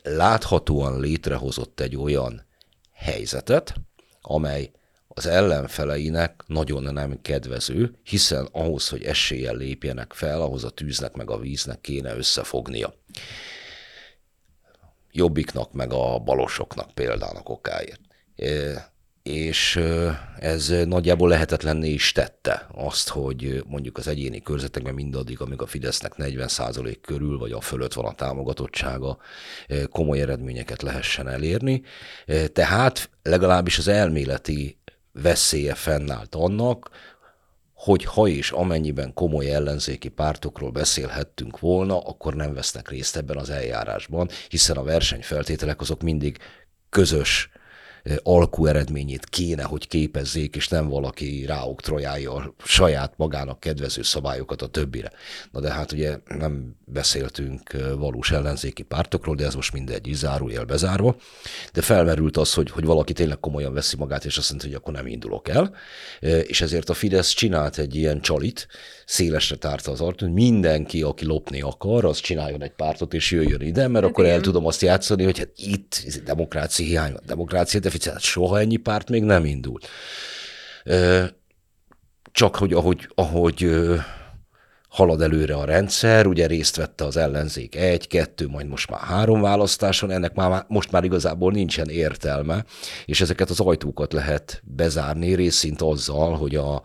A: láthatóan létrehozott egy olyan helyzetet, amely az ellenfeleinek nagyon nem kedvező, hiszen ahhoz, hogy eséllyel lépjenek fel, ahhoz a tűznek meg a víznek kéne összefognia. Jobbiknak meg a balosoknak példának okáért és ez nagyjából lehetetlenné is tette azt, hogy mondjuk az egyéni körzetekben mindaddig, amíg a Fidesznek 40% körül, vagy a fölött van a támogatottsága, komoly eredményeket lehessen elérni. Tehát legalábbis az elméleti veszélye fennállt annak, hogy ha és amennyiben komoly ellenzéki pártokról beszélhettünk volna, akkor nem vesznek részt ebben az eljárásban, hiszen a versenyfeltételek azok mindig közös alkú eredményét kéne, hogy képezzék, és nem valaki ráoktrojálja a saját magának kedvező szabályokat a többire. Na de hát ugye nem beszéltünk valós ellenzéki pártokról, de ez most mindegy, zárójel bezárva, de felmerült az, hogy, hogy valaki tényleg komolyan veszi magát, és azt mondta, hogy akkor nem indulok el, és ezért a Fidesz csinált egy ilyen csalit, szélesre tárta az arcot, hogy mindenki, aki lopni akar, az csináljon egy pártot, és jöjjön ide, mert hát akkor igen. el tudom azt játszani, hogy hát itt demokrácia hiány van, demokrácia deficit, soha ennyi párt még nem indult. Csak hogy ahogy, ahogy halad előre a rendszer, ugye részt vette az ellenzék egy, kettő, majd most már három választáson, ennek már, most már igazából nincsen értelme, és ezeket az ajtókat lehet bezárni részint azzal, hogy a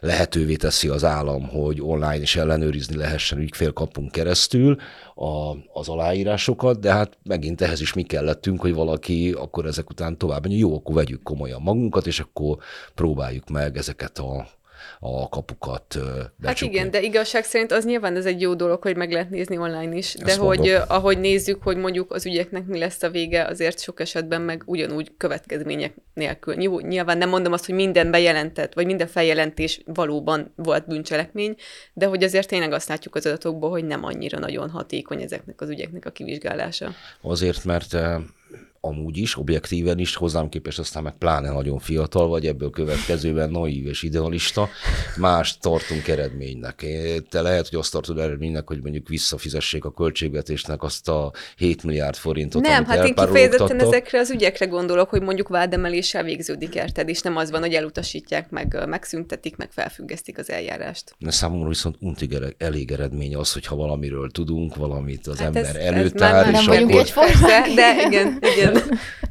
A: lehetővé teszi az állam, hogy online is ellenőrizni lehessen ügyfélkapunk keresztül a, az aláírásokat, de hát megint ehhez is mi kellettünk, hogy valaki akkor ezek után tovább, jó, akkor vegyük komolyan magunkat, és akkor próbáljuk meg ezeket a a kapukat becsukni.
D: Hát igen, de igazság szerint az nyilván ez egy jó dolog, hogy meg lehet nézni online is, de Ezt hogy mondom. ahogy nézzük, hogy mondjuk az ügyeknek mi lesz a vége, azért sok esetben meg ugyanúgy következmények nélkül. Nyilván nem mondom azt, hogy minden bejelentett, vagy minden feljelentés valóban volt bűncselekmény, de hogy azért tényleg azt látjuk az adatokból, hogy nem annyira nagyon hatékony ezeknek az ügyeknek a kivizsgálása.
A: Azért, mert amúgy is, objektíven is, hozzám képest aztán meg pláne nagyon fiatal vagy, ebből következőben naív és idealista, más tartunk eredménynek. Te lehet, hogy azt tartod eredménynek, hogy mondjuk visszafizessék a költségvetésnek azt a 7 milliárd forintot,
D: Nem,
A: amit
D: hát én kifejezetten ezekre az ügyekre gondolok, hogy mondjuk vádemeléssel végződik érted, és nem az van, hogy elutasítják, meg megszüntetik, meg felfüggesztik az eljárást.
A: De számomra viszont untig elég eredmény az, hogyha valamiről tudunk, valamit az
D: Hát
A: ember
D: ez- ez
A: előtár,
D: már
A: és
B: nem
A: akkor...
B: egyformák.
D: Persze, de igen, igen.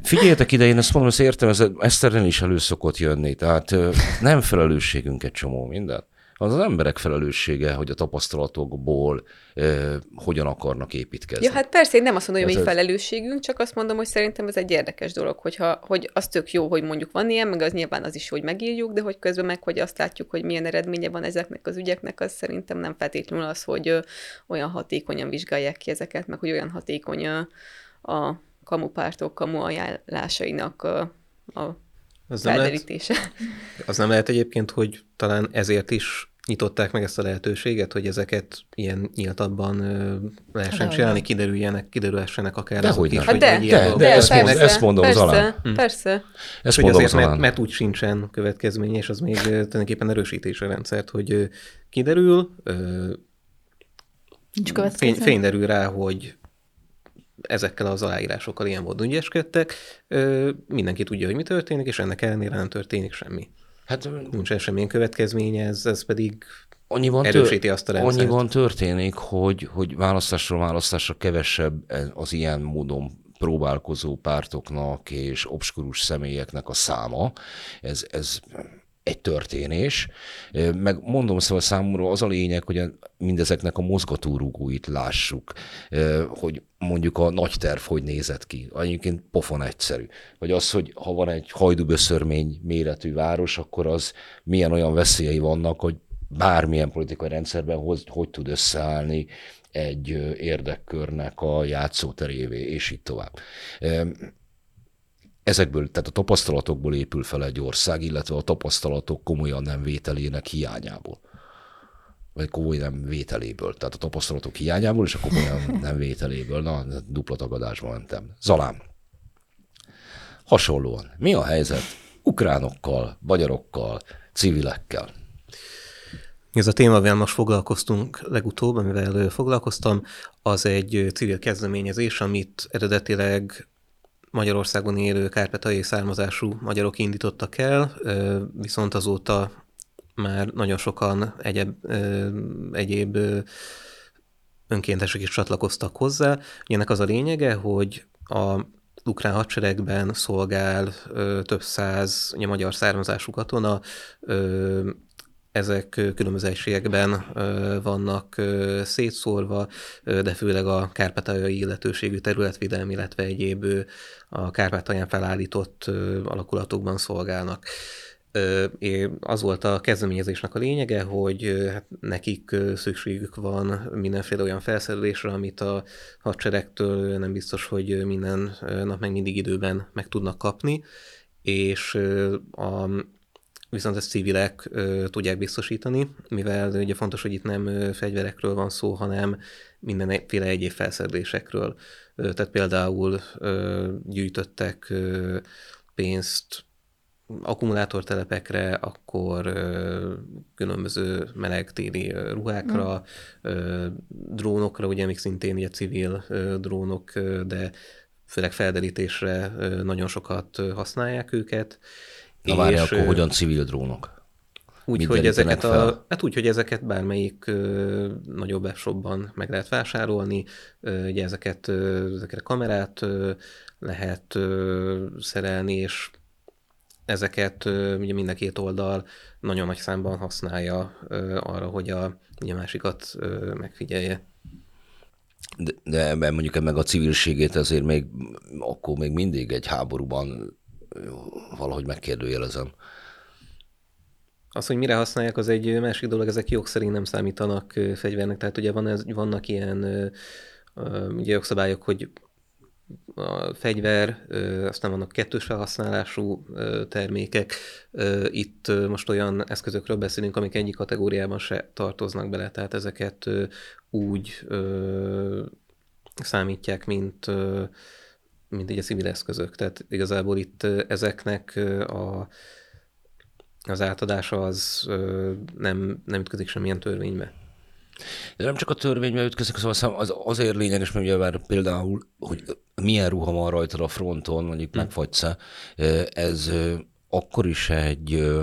A: Figyeljetek ide, én ezt mondom, ezt értem, ez Eszterren is elő szokott jönni, tehát nem felelősségünk egy csomó minden. Az az emberek felelőssége, hogy a tapasztalatokból ö, hogyan akarnak építkezni.
D: Ja, hát persze, én nem azt mondom, hogy mi felelősségünk, csak azt mondom, hogy szerintem ez egy érdekes dolog, hogyha, hogy az tök jó, hogy mondjuk van ilyen, meg az nyilván az is, hogy megírjuk, de hogy közben meg, hogy azt látjuk, hogy milyen eredménye van ezeknek az ügyeknek, az szerintem nem feltétlenül az, hogy olyan hatékonyan vizsgálják ki ezeket, meg hogy olyan hatékony ö, a kamupártok kamu ajánlásainak a
C: Az nem, lehet, az nem lehet egyébként, hogy talán ezért is nyitották meg ezt a lehetőséget, hogy ezeket ilyen nyíltabban lehessen csinálni, kiderüljenek, kiderülhessenek akár
A: Dehogy
C: azok is, hogy
D: Hát de,
C: hogy
A: de,
C: ilyen
A: de,
C: dolgok
A: ezt
C: történnek.
A: ezt mondom,
D: persze,
A: Zalán.
D: persze.
A: Ezt
C: hogy
A: mondom,
C: azért, mert,
A: Zalán.
C: mert úgy sincsen következménye, és az még tulajdonképpen erősítés a rendszert, hogy kiderül,
B: Nincs
C: fény, fény derül rá, hogy ezekkel az aláírásokkal ilyen módon ügyeskedtek, mindenki tudja, hogy mi történik, és ennek ellenére nem történik semmi.
A: Hát
C: Nincsen semmilyen következménye, ez, ez pedig
A: annyiban,
C: erősíti azt a rendszert.
A: annyiban történik, hogy, hogy választásról választásra kevesebb az ilyen módon próbálkozó pártoknak és obskurus személyeknek a száma. Ez, ez egy történés. Meg mondom szóval számomra az a lényeg, hogy mindezeknek a mozgatórugóit lássuk, hogy mondjuk a nagy terv hogy nézett ki. Egyébként pofon egyszerű. Vagy az, hogy ha van egy hajduböszörmény méretű város, akkor az milyen olyan veszélyei vannak, hogy bármilyen politikai rendszerben hogy, hogy tud összeállni egy érdekkörnek a játszóterévé, és így tovább. Ezekből, tehát a tapasztalatokból épül fel egy ország, illetve a tapasztalatok komolyan nem vételének hiányából. Vagy komoly nem vételéből. Tehát a tapasztalatok hiányából és a komolyan nem vételéből. Na, dupla tagadásba mentem. Zalám. Hasonlóan. Mi a helyzet ukránokkal, magyarokkal, civilekkel?
C: Ez a téma, amivel most foglalkoztunk legutóbb, amivel foglalkoztam, az egy civil kezdeményezés, amit eredetileg Magyarországon élő kárpetai származású magyarok indítottak el, viszont azóta már nagyon sokan egyéb, egyéb önkéntesek is csatlakoztak hozzá. Ennek az a lényege, hogy a ukrán hadseregben szolgál több száz ugye, magyar származású katona, ezek különböző vannak szétszórva, de főleg a kárpátaljai illetőségű területvédelmi, illetve egyéb a Kárpátalján felállított alakulatokban szolgálnak. Az volt a kezdeményezésnek a lényege, hogy hát nekik szükségük van mindenféle olyan felszerelésre, amit a hadseregtől nem biztos, hogy minden nap meg mindig időben meg tudnak kapni, és a viszont ezt civilek ö, tudják biztosítani, mivel ugye fontos, hogy itt nem ö, fegyverekről van szó, hanem mindenféle egyéb felszerelésekről. Ö, tehát például ö, gyűjtöttek ö, pénzt akkumulátortelepekre, akkor ö, különböző melegtéri ö, ruhákra, ö, drónokra, ugye még szintén ugye civil ö, drónok, ö, de főleg felderítésre ö, nagyon sokat ö, használják őket.
A: Na várjál,
C: És,
A: akkor hogyan civil drónok?
C: úgy,
A: Mit
C: hogy ezeket
A: fel?
C: a, hát úgy, hogy ezeket bármelyik ö, nagyobb webshopban meg lehet vásárolni, ö, ugye ezeket, ö, ezekre kamerát ö, lehet ö, szerelni, és ezeket ö, ugye mind a két oldal nagyon nagy számban használja ö, arra, hogy a, ugye másikat ö, megfigyelje.
A: De, de mondjuk meg a civilségét azért még akkor még mindig egy háborúban valahogy megkérdőjelezem.
C: Az, hogy mire használják, az egy másik dolog, ezek jog szerint nem számítanak fegyvernek, tehát ugye van ez, vannak ilyen ugye jogszabályok, hogy a fegyver, aztán vannak kettős felhasználású termékek. Itt most olyan eszközökről beszélünk, amik egyik kategóriában se tartoznak bele, tehát ezeket úgy számítják, mint mint így a civil eszközök. Tehát igazából itt ezeknek a, az átadása az nem, nem ütközik semmilyen törvénybe.
A: De nem csak a törvénybe ütközik, szóval az azért lényeges, mert már például, hogy milyen ruha van rajtad a fronton, mondjuk hmm. megfagysz ez akkor is egy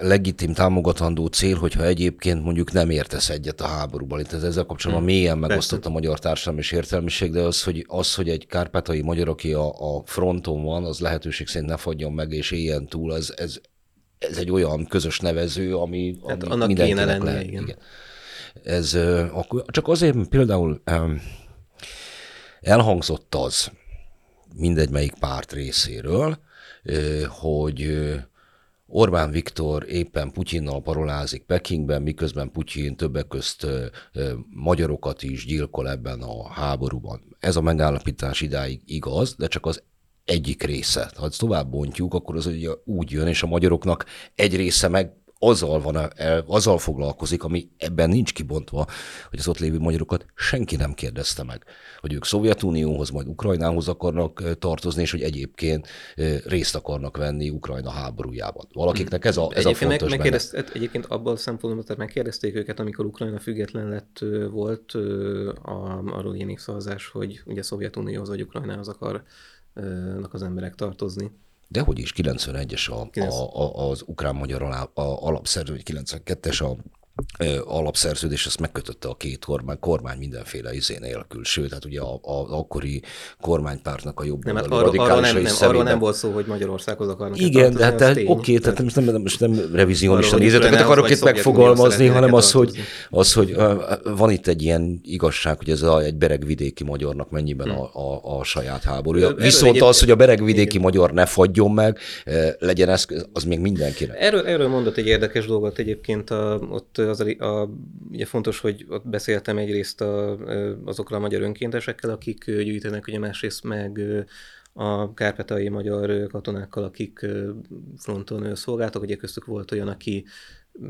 A: legitim, támogatandó cél, hogyha egyébként mondjuk nem értesz egyet a háborúban. Itt ezzel kapcsolatban hmm. mélyen megosztott a magyar társadalom és értelmiség, de az, hogy, az, hogy egy kárpátai magyar, aki a, a fronton van, az lehetőség szerint ne fagyjon meg és éljen túl, ez, ez, ez egy olyan közös nevező, ami, hát ami
C: annak mindenkinek lennie, lehet. Igen. igen.
A: Ez akkor csak azért, például elhangzott az mindegy melyik párt részéről, hogy Orbán Viktor éppen Putyinnal parolázik Pekingben, miközben Putyin többek közt magyarokat is gyilkol ebben a háborúban. Ez a megállapítás idáig igaz, de csak az egyik része. Ha ezt tovább bontjuk, akkor az ugye úgy jön, és a magyaroknak egy része meg azzal, van, azzal foglalkozik, ami ebben nincs kibontva, hogy az ott lévő magyarokat senki nem kérdezte meg, hogy ők Szovjetunióhoz, majd Ukrajnához akarnak tartozni, és hogy egyébként részt akarnak venni Ukrajna háborújában. Valakiknek ez a, ez a fontos
C: meg, megkérdezt, Egyébként abban a szempontból, tehát megkérdezték őket, amikor Ukrajna független lett, volt a, arról ilyen népszavazás, hogy ugye Szovjetunióhoz vagy Ukrajnához akarnak az emberek tartozni.
A: Dehogy is, 91-es a, a, a, az ukrán-magyar alapszerződés, 92-es a alapszerződés ezt megkötötte a két kormány, kormány mindenféle izé nélkül, sőt, hát ugye a, a akkori kormánypártnak a jobb
C: nem, hát arról, arról, nem, nem, arról nem volt szó, hogy Magyarországhoz akarnak
A: Igen, de hát oké, okay, tehát most nem, most nem revizionista nézeteket akarok itt megfogalmazni, hanem az, hogy, az, hogy van itt egy ilyen igazság, hogy ez a, egy beregvidéki magyarnak mennyiben a, a, a saját háborúja. Viszont az, hogy a beregvidéki magyar ne fagyjon meg, legyen ez, az még mindenkinek.
C: Erről, erről mondott egy érdekes dolgot egyébként a, ott az a, a, ugye fontos, hogy ott beszéltem egyrészt a, azokról a magyar önkéntesekkel, akik gyűjtenek, ugye másrészt meg a kárpetai magyar katonákkal, akik fronton szolgáltak, ugye köztük volt olyan, aki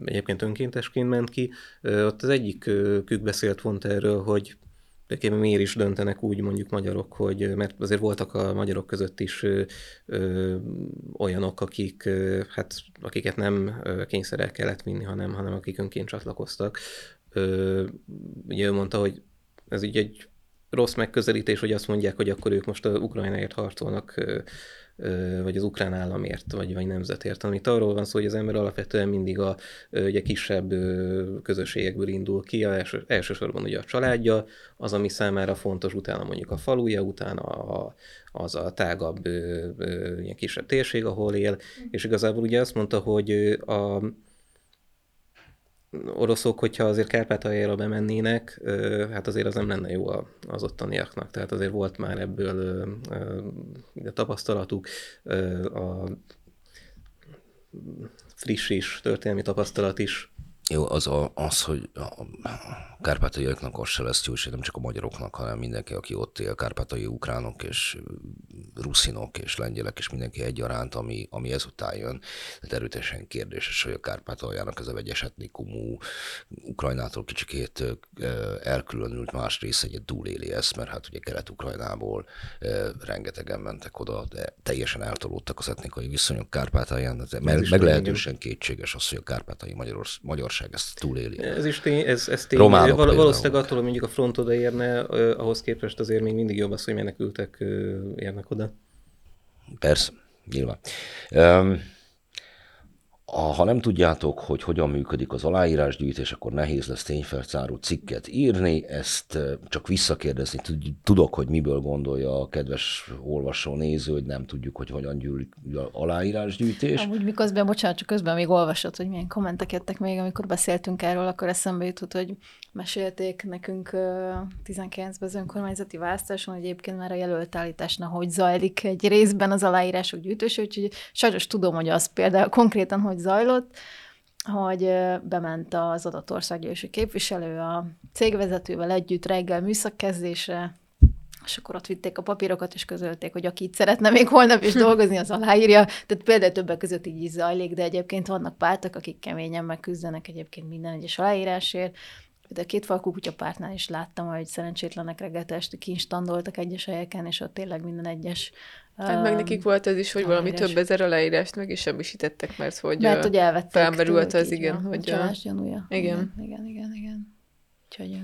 C: egyébként önkéntesként ment ki. Ott az egyik kük beszélt pont erről, hogy de miért is döntenek úgy mondjuk magyarok, hogy mert azért voltak a magyarok között is ö, ö, olyanok, akik, ö, hát, akiket nem kényszerrel kellett vinni, hanem, hanem akik önként csatlakoztak. Ö, ugye ő mondta, hogy ez így egy rossz megközelítés, hogy azt mondják, hogy akkor ők most a Ukrajnáért harcolnak, vagy az ukrán államért, vagy, vagy nemzetért, amit arról van szó, hogy az ember alapvetően mindig a ugye, kisebb közösségekből indul ki, a első, elsősorban ugye a családja, az, ami számára fontos, utána mondjuk a faluja, utána a, az a tágabb, ilyen kisebb térség, ahol él, és igazából ugye azt mondta, hogy a, oroszok, hogyha azért Kárpátaljára bemennének, hát azért az nem lenne jó az ottaniaknak. Tehát azért volt már ebből a tapasztalatuk, a friss is, történelmi tapasztalat is
A: jó, az a, az, hogy a kárpátaljaiaknak az se lesz jó, és nem csak a magyaroknak, hanem mindenki, aki ott él, kárpátai ukránok és ruszinok és lengyelek és mindenki egyaránt, ami, ami ezután jön. Tehát erőteljesen kérdéses, hogy a kárpátaljának ez a vegyes etnikumú Ukrajnától kicsikét elkülönült más része egy túléli ezt, mert hát ugye Kelet-Ukrajnából rengetegen mentek oda, de teljesen eltolódtak az etnikai viszonyok Kárpátalján, de meglehetősen kétséges az, hogy a kárpátai magyar, magyar magyarság ezt túléli.
C: Ez is tény, ez, ez tény. Románok Val- valószínűleg attól, hogy mondjuk a front oda érne, ahhoz képest azért még mindig jobb az, hogy menekültek érnek oda.
A: Persze, nyilván. Um, ha nem tudjátok, hogy hogyan működik az aláírásgyűjtés, akkor nehéz lesz tényfeltáró cikket írni, ezt csak visszakérdezni tudok, hogy miből gondolja a kedves olvasó néző, hogy nem tudjuk, hogy hogyan gyűlik aláírásgyűjtés.
B: Amúgy miközben, bocsánat, csak közben még olvasott, hogy milyen kommentek jöttek még, amikor beszéltünk erről, akkor eszembe jutott, hogy mesélték nekünk 19-ben az önkormányzati választáson, hogy egyébként már a jelöltállításnál hogy zajlik egy részben az aláírások gyűjtése, úgyhogy sajnos tudom, hogy az például konkrétan, hogy zajlott, hogy bement az adott országgyűlési képviselő a cégvezetővel együtt reggel műszakkezdésre, és akkor ott vitték a papírokat, és közölték, hogy aki itt szeretne még holnap is dolgozni, az aláírja. Tehát például többek között így is zajlik, de egyébként vannak pártok, akik keményen megküzdenek egyébként minden egyes aláírásért, De a két falkú kutyapártnál is láttam, hogy szerencsétlenek reggel este kinstandoltak egyes helyeken, és ott tényleg minden egyes
D: Hát meg nekik volt ez is, hogy valami
B: aláírás.
D: több ezer aláírást meg is semmisítettek, mert hogy,
B: Mert hogy
D: felmerült az, igen,
B: van,
D: hogy,
B: a csalás gyanúja.
D: igen.
B: Igen, igen, igen. igen. Úgyhogy,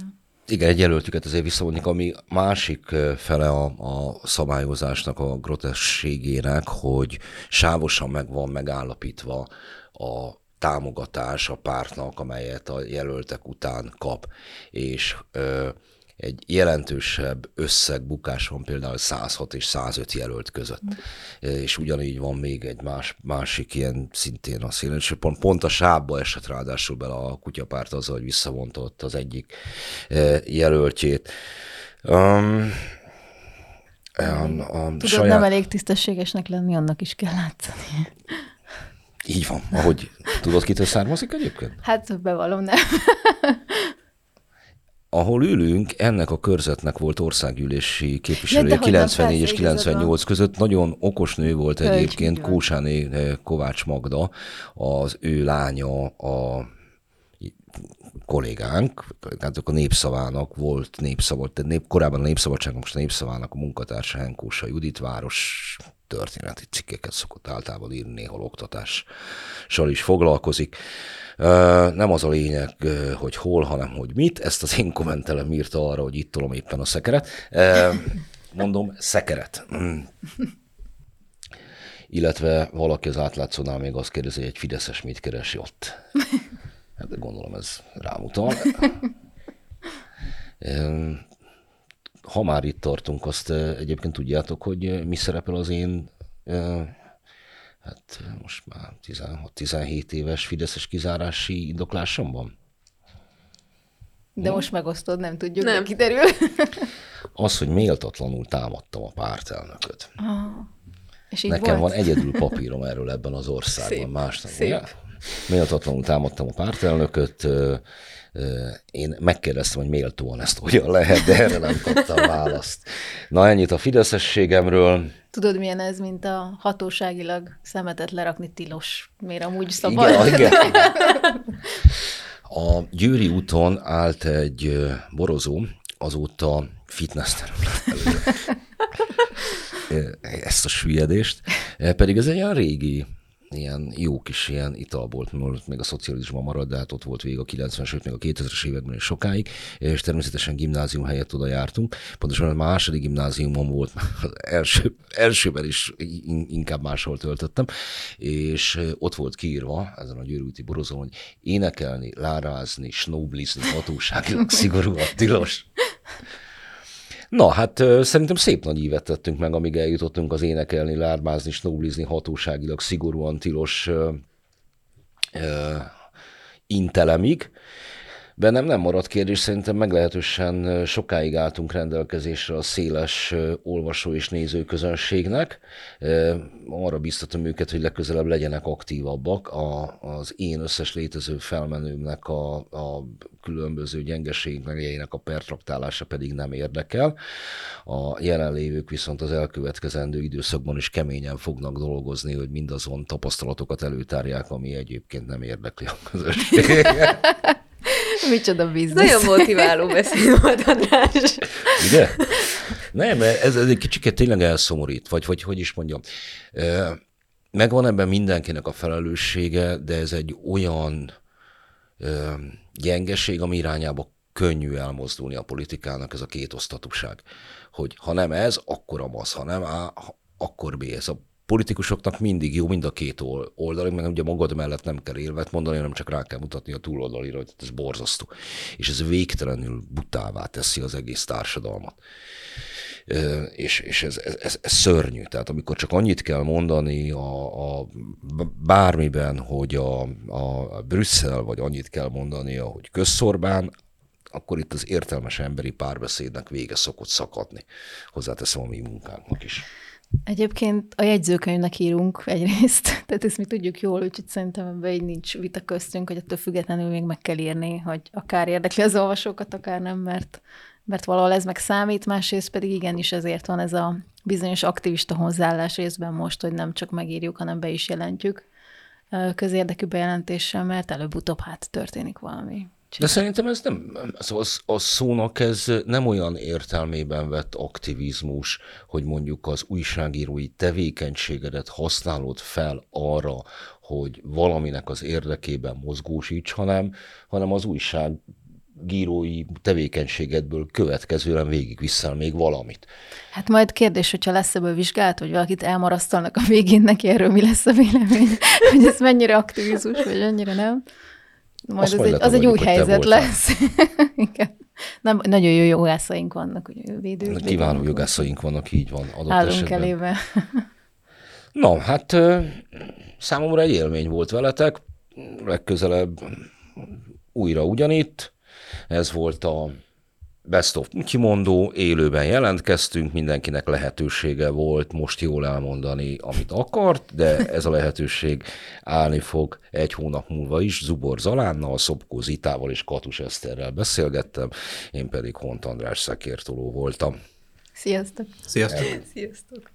A: Igen, egy jelöltüket azért visszavonjuk, ami másik fele a, a szabályozásnak, a grotességének, hogy sávosan meg van megállapítva a támogatás a pártnak, amelyet a jelöltek után kap. És ö, egy jelentősebb összegbukás van például 106 és 105 jelölt között. Mm. És ugyanígy van még egy más, másik ilyen szintén a szélen, és pont, pont a sábba esett ráadásul bele a kutyapárt azzal, hogy visszavonta ott az egyik jelöltjét. Um, a, a
B: Tudod,
A: saját...
B: nem elég tisztességesnek lenni, annak is kell látszani.
A: Így van, ahogy tudod, kitől származik egyébként?
B: Hát bevallom, nem.
A: ahol ülünk, ennek a körzetnek volt országgyűlési képviselője
B: Ja, dehogy nem,
A: 94 és
B: persze, igazad
A: 98 között. Nagyon okos nő volt
B: Hölgy,
A: egyébként,
B: van.
A: Kósáné eh, Kovács Magda, az ő lánya a kollégánk, tehát a népszavának volt népszava, tehát nép, korábban a népszabadság, most a népszavának a munkatársa Henkósa Judit város történeti cikkeket szokott általában írni, néhol oktatással is foglalkozik. Nem az a lényeg, hogy hol, hanem hogy mit. Ezt az én kommentelem írta arra, hogy itt tolom éppen a szekeret. Mondom, szekeret. Mm. Illetve valaki az átlátszónál még azt kérdezi, hogy egy Fideszes mit keresi ott. Hát gondolom ez rámutal. Ha már itt tartunk, azt egyébként tudjátok, hogy mi szerepel az én hát most már 16-17 éves Fideszes kizárási indoklásomban?
B: De most megosztod, nem tudjuk,
D: Nem.
B: kiderül.
A: Az, hogy méltatlanul támadtam a pártelnököt.
B: És így
A: Nekem
B: volt?
A: van egyedül papírom erről ebben az országban.
D: Szép,
A: Más nem.
D: szép.
A: Ugye? Méltatlanul támadtam a pártelnököt. Én megkérdeztem, hogy méltóan ezt hogyan lehet, de erre nem kaptam választ. Na ennyit a fideszességemről.
B: Tudod, milyen ez, mint a hatóságilag szemetet lerakni tilos, miért amúgy szabad?
A: Igen, igen. A Győri úton állt egy borozó, azóta fitness terület Ezt a süllyedést. Pedig ez egy olyan régi, ilyen jó kis ilyen italbolt, mert még a szocializmusban maradt, de hát ott volt végig a 90-es, sőt még a 2000-es években is sokáig, és természetesen gimnázium helyett oda jártunk. Pontosan a második gimnáziumon volt, az első, elsőben is in- inkább máshol töltöttem, és ott volt kiírva ezen a Győri úti borozón, hogy énekelni, lárázni, snowblizni hatóságilag szigorúan tilos. Na, hát szerintem szép nagy ívet tettünk meg, amíg eljutottunk az énekelni, lármázni, snowblizni hatóságilag szigorúan tilos ö, ö, intelemig. Bennem nem maradt kérdés, szerintem meglehetősen sokáig álltunk rendelkezésre a széles olvasó és néző közönségnek. Ö, Arra biztatom őket, hogy legközelebb legyenek aktívabbak. A, az én összes létező felmenőmnek a, a különböző gyengeségnek a pertraktálása pedig nem érdekel. A jelenlévők viszont az elkövetkezendő időszakban is keményen fognak dolgozni, hogy mindazon tapasztalatokat előtárják, ami egyébként nem érdekli a közösséget.
B: Micsoda biznisz.
D: Nagyon motiváló beszéd volt, András.
A: Ugye? Nem, ez, ez egy kicsit tényleg elszomorít, vagy, vagy hogy is mondjam. Megvan ebben mindenkinek a felelőssége, de ez egy olyan gyengeség, ami irányába könnyű elmozdulni a politikának, ez a kétosztatúság. Hogy ha nem ez, akkor az, ha nem A, akkor B. Ez a politikusoknak mindig jó mind a két ol- oldalig, mert ugye magad mellett nem kell élvet mondani, hanem csak rá kell mutatni a túloldalira, hogy ez borzasztó. És ez végtelenül butává teszi az egész társadalmat. És, és ez, ez, ez, ez szörnyű. Tehát amikor csak annyit kell mondani a, a bármiben, hogy a, a Brüsszel, vagy annyit kell mondani, hogy közszorbán, akkor itt az értelmes emberi párbeszédnek vége szokott szakadni. Hozzáteszem a mi munkánknak is.
B: Egyébként a jegyzőkönyvnek írunk egyrészt, tehát ezt mi tudjuk jól, úgyhogy szerintem ebben így nincs vita köztünk, hogy ettől függetlenül még meg kell írni, hogy akár érdekli az olvasókat, akár nem, mert, mert valahol ez meg számít, másrészt pedig igenis ezért van ez a bizonyos aktivista hozzáállás részben most, hogy nem csak megírjuk, hanem be is jelentjük közérdekű bejelentéssel, mert előbb-utóbb hát történik valami.
A: De szerintem ez nem, az, a szónak ez nem olyan értelmében vett aktivizmus, hogy mondjuk az újságírói tevékenységedet használod fel arra, hogy valaminek az érdekében mozgósíts, hanem, hanem az újság gírói tevékenységedből következően végigviszel még valamit.
B: Hát majd kérdés, hogyha lesz ebből vizsgálat, hogy valakit elmarasztalnak a végén, neki erről mi lesz a vélemény, hogy ez mennyire aktivizmus, vagy annyira nem. Majd az, egy, az egy új helyzet lesz. Igen. Nem, nagyon jó jogászaink vannak, ugye védő.
A: Kiváló jogászaink vannak, így van adott
B: Állunk
A: esetben.
B: elébe.
A: Na, hát számomra egy élmény volt veletek, legközelebb újra ugyanitt, ez volt a Best of kimondó, élőben jelentkeztünk, mindenkinek lehetősége volt most jól elmondani, amit akart, de ez a lehetőség állni fog egy hónap múlva is. Zubor Zalánnal, Szobkó Zitával és Katus Eszterrel beszélgettem, én pedig Hont András szekértoló voltam.
B: Sziasztok!
C: Sziasztok!
B: Sziasztok!